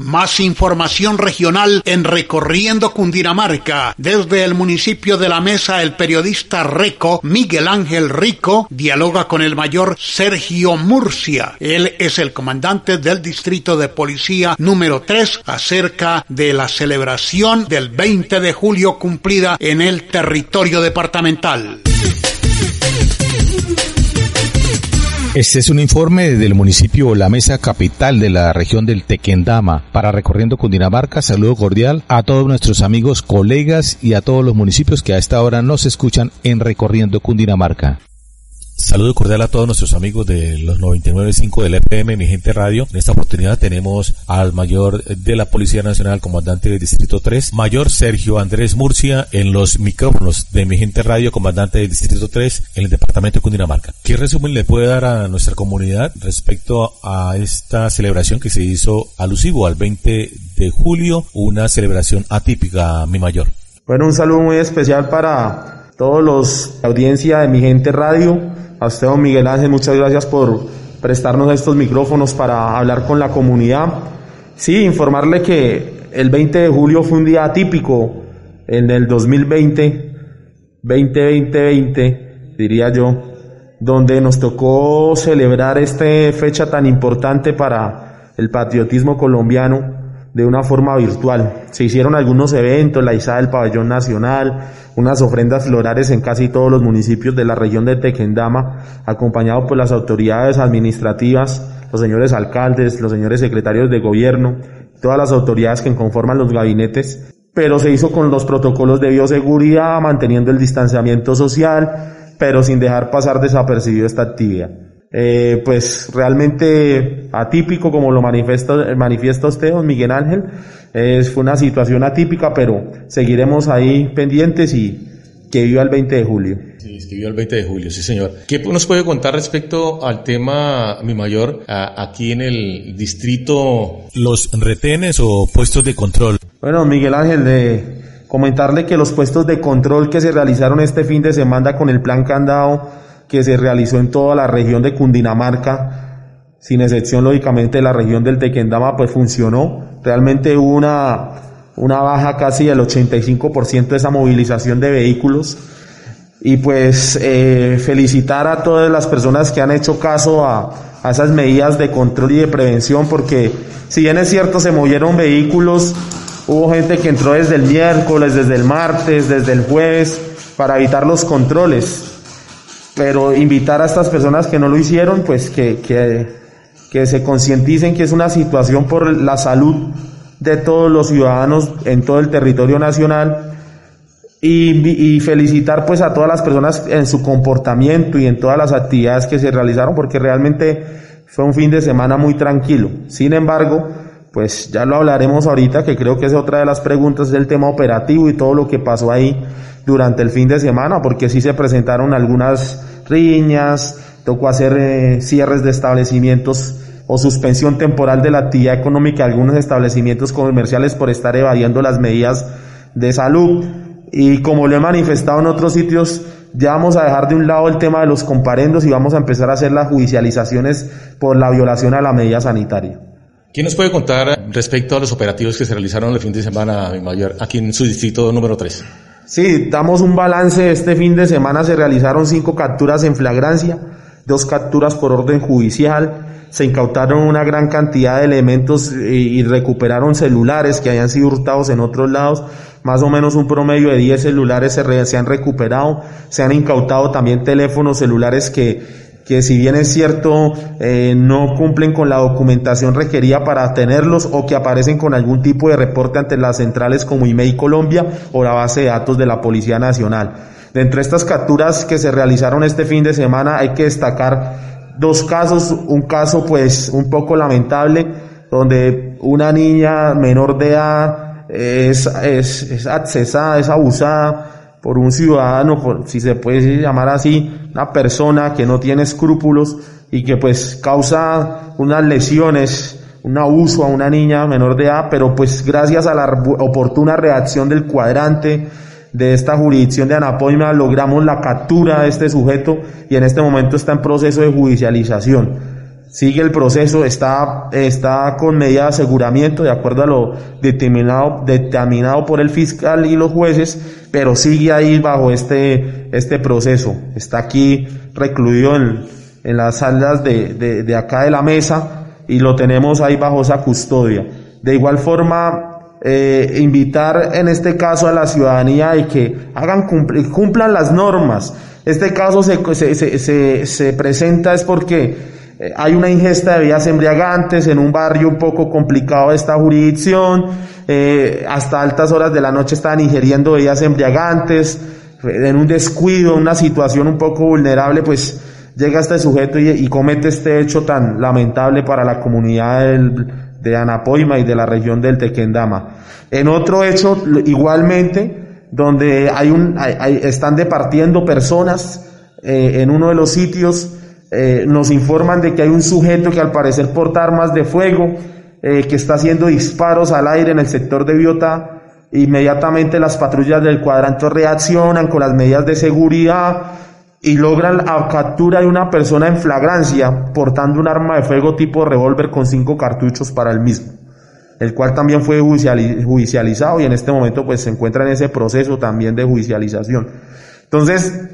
Más información regional en Recorriendo Cundinamarca. Desde el municipio de La Mesa, el periodista Reco, Miguel Ángel Rico, dialoga con el mayor Sergio Murcia. Él es el comandante del Distrito de Policía número 3 acerca de la celebración del 20 de julio cumplida en el territorio departamental. Este es un informe del municipio La Mesa, capital de la región del Tequendama. Para Recorriendo Cundinamarca, saludo cordial a todos nuestros amigos, colegas y a todos los municipios que a esta hora nos escuchan en Recorriendo Cundinamarca. Saludo cordial a todos nuestros amigos de los 99.5 del EPM, mi gente radio. En esta oportunidad tenemos al mayor de la Policía Nacional, comandante del Distrito 3, mayor Sergio Andrés Murcia, en los micrófonos de mi gente radio, comandante del Distrito 3, en el departamento de Cundinamarca. ¿Qué resumen le puede dar a nuestra comunidad respecto a esta celebración que se hizo alusivo al 20 de julio, una celebración atípica, mi mayor? Bueno, un saludo muy especial para todos los audiencia de mi gente radio a usted, don Miguel Ángel, muchas gracias por prestarnos estos micrófonos para hablar con la comunidad. Sí, informarle que el 20 de julio fue un día atípico en el 2020, 2020, diría yo, donde nos tocó celebrar esta fecha tan importante para el patriotismo colombiano de una forma virtual. Se hicieron algunos eventos, la izada del pabellón nacional, unas ofrendas florales en casi todos los municipios de la región de Tequendama, acompañado por las autoridades administrativas, los señores alcaldes, los señores secretarios de gobierno, todas las autoridades que conforman los gabinetes, pero se hizo con los protocolos de bioseguridad, manteniendo el distanciamiento social, pero sin dejar pasar desapercibido esta actividad eh, pues realmente atípico como lo manifiesta, manifiesta usted, don Miguel Ángel. Es, fue una situación atípica, pero seguiremos ahí pendientes y que viva el 20 de julio. Sí, que viva el 20 de julio, sí señor. ¿Qué nos puede contar respecto al tema, mi mayor, aquí en el distrito, los retenes o puestos de control? Bueno, Miguel Ángel, de comentarle que los puestos de control que se realizaron este fin de semana con el plan candado que se realizó en toda la región de Cundinamarca, sin excepción lógicamente de la región del Tequendama, pues funcionó. Realmente hubo una, una baja casi del 85% de esa movilización de vehículos. Y pues eh, felicitar a todas las personas que han hecho caso a, a esas medidas de control y de prevención, porque si bien es cierto se movieron vehículos, hubo gente que entró desde el miércoles, desde el martes, desde el jueves, para evitar los controles pero invitar a estas personas que no lo hicieron, pues que, que, se concienticen que es una situación por la salud de todos los ciudadanos en todo el territorio nacional y, y, felicitar pues a todas las personas en su comportamiento y en todas las actividades que se realizaron porque realmente fue un fin de semana muy tranquilo. Sin embargo, pues ya lo hablaremos ahorita, que creo que es otra de las preguntas del tema operativo y todo lo que pasó ahí durante el fin de semana, porque sí se presentaron algunas riñas, tocó hacer eh, cierres de establecimientos o suspensión temporal de la actividad económica de algunos establecimientos comerciales por estar evadiendo las medidas de salud. Y como lo he manifestado en otros sitios, ya vamos a dejar de un lado el tema de los comparendos y vamos a empezar a hacer las judicializaciones por la violación a la medida sanitaria. ¿Quién nos puede contar respecto a los operativos que se realizaron el fin de semana, mi mayor, aquí en su distrito número 3? Sí, damos un balance. Este fin de semana se realizaron cinco capturas en flagrancia, dos capturas por orden judicial, se incautaron una gran cantidad de elementos eh, y, recuperaron celulares que habían sido hurtados en otros lados. Más o menos un promedio de 10 celulares se, se han recuperado. Se han incautado también teléfonos celulares que que si bien es cierto eh, no cumplen con la documentación requerida para tenerlos o que aparecen con algún tipo de reporte ante las centrales como IMEI Colombia o la base de datos de la Policía Nacional. Dentro de estas capturas que se realizaron este fin de semana hay que destacar dos casos, un caso pues un poco lamentable, donde una niña menor de edad es, es, es accesada, es abusada por un ciudadano, por, si se puede llamar así, una persona que no tiene escrúpulos y que pues causa unas lesiones, un abuso a una niña menor de edad, pero pues gracias a la oportuna reacción del cuadrante, de esta jurisdicción de Anapoima logramos la captura de este sujeto y en este momento está en proceso de judicialización. Sigue el proceso, está, está con medida de aseguramiento de acuerdo a lo determinado, determinado por el fiscal y los jueces, pero sigue ahí bajo este, este proceso. Está aquí recluido en, en las salas de, de, de acá de la mesa y lo tenemos ahí bajo esa custodia. De igual forma, eh, invitar en este caso a la ciudadanía de que hagan cumplan las normas. Este caso se, se, se, se presenta es porque eh, hay una ingesta de vías embriagantes en un barrio un poco complicado de esta jurisdicción, eh, hasta altas horas de la noche están ingiriendo bebidas embriagantes, en un descuido, una situación un poco vulnerable, pues llega este sujeto y, y comete este hecho tan lamentable para la comunidad de Anapoima y de la región del Tequendama. En otro hecho, igualmente, donde hay un, están departiendo personas eh, en uno de los sitios, eh, nos informan de que hay un sujeto que al parecer porta armas de fuego, eh, que está haciendo disparos al aire en el sector de Biota. Inmediatamente las patrullas del cuadrante reaccionan con las medidas de seguridad, y logran la captura de una persona en flagrancia portando un arma de fuego tipo revólver con cinco cartuchos para el mismo, el cual también fue judicializado y en este momento pues se encuentra en ese proceso también de judicialización. Entonces,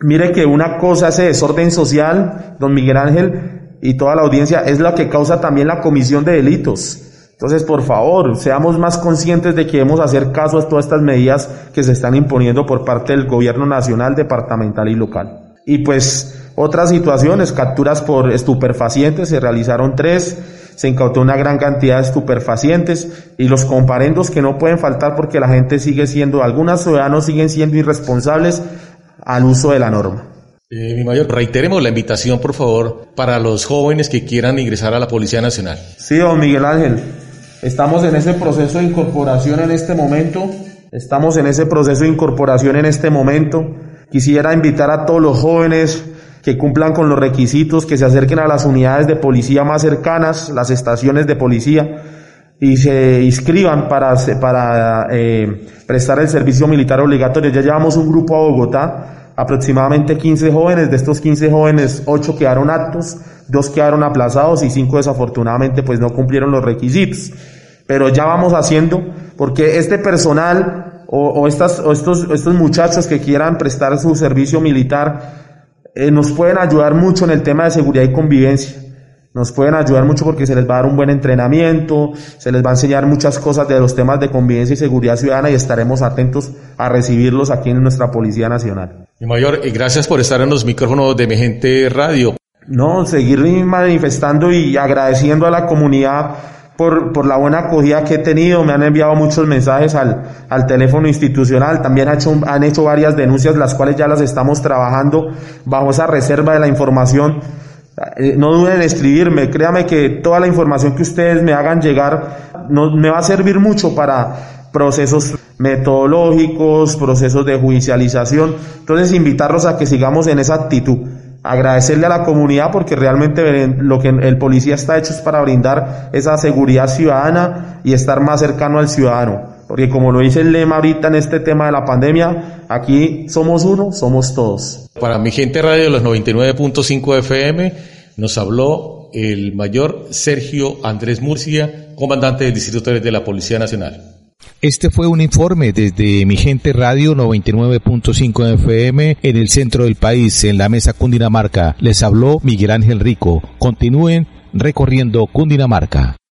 mire que una cosa, ese desorden social, don Miguel Ángel y toda la audiencia, es la que causa también la comisión de delitos. Entonces, por favor, seamos más conscientes de que debemos hacer caso a todas estas medidas que se están imponiendo por parte del gobierno nacional, departamental y local. Y pues otras situaciones, capturas por estupefacientes, se realizaron tres, se incautó una gran cantidad de estupefacientes y los comparendos que no pueden faltar porque la gente sigue siendo, algunos ciudadanos siguen siendo irresponsables al uso de la norma. Eh, mi mayor, reiteremos la invitación, por favor, para los jóvenes que quieran ingresar a la Policía Nacional. Sí, don Miguel Ángel. Estamos en ese proceso de incorporación en este momento. Estamos en ese proceso de incorporación en este momento. Quisiera invitar a todos los jóvenes que cumplan con los requisitos, que se acerquen a las unidades de policía más cercanas, las estaciones de policía, y se inscriban para, para eh, prestar el servicio militar obligatorio. Ya llevamos un grupo a Bogotá, aproximadamente 15 jóvenes, de estos 15 jóvenes, 8 quedaron aptos, 2 quedaron aplazados y 5 desafortunadamente pues no cumplieron los requisitos pero ya vamos haciendo, porque este personal o, estas, o estos, estos muchachos que quieran prestar su servicio militar eh, nos pueden ayudar mucho en el tema de seguridad y convivencia. Nos pueden ayudar mucho porque se les va a dar un buen entrenamiento, se les va a enseñar muchas cosas de los temas de convivencia y seguridad ciudadana y estaremos atentos a recibirlos aquí en nuestra Policía Nacional. Mi mayor, y gracias por estar en los micrófonos de Mi Gente Radio. No, seguir manifestando y agradeciendo a la comunidad por, por la buena acogida que he tenido, me han enviado muchos mensajes al, al teléfono institucional, también han hecho, han hecho varias denuncias, las cuales ya las estamos trabajando bajo esa reserva de la información. Eh, no duden en escribirme, créame que toda la información que ustedes me hagan llegar no, me va a servir mucho para procesos metodológicos, procesos de judicialización. Entonces, invitarlos a que sigamos en esa actitud agradecerle a la comunidad porque realmente lo que el policía está hecho es para brindar esa seguridad ciudadana y estar más cercano al ciudadano. Porque como lo dice el lema ahorita en este tema de la pandemia, aquí somos uno, somos todos. Para mi gente radio de los 99.5 FM, nos habló el mayor Sergio Andrés Murcia, comandante del Distrito 3 de la Policía Nacional. Este fue un informe desde Mi Gente Radio 99.5 FM en el centro del país, en la mesa Cundinamarca. Les habló Miguel Ángel Rico. Continúen recorriendo Cundinamarca.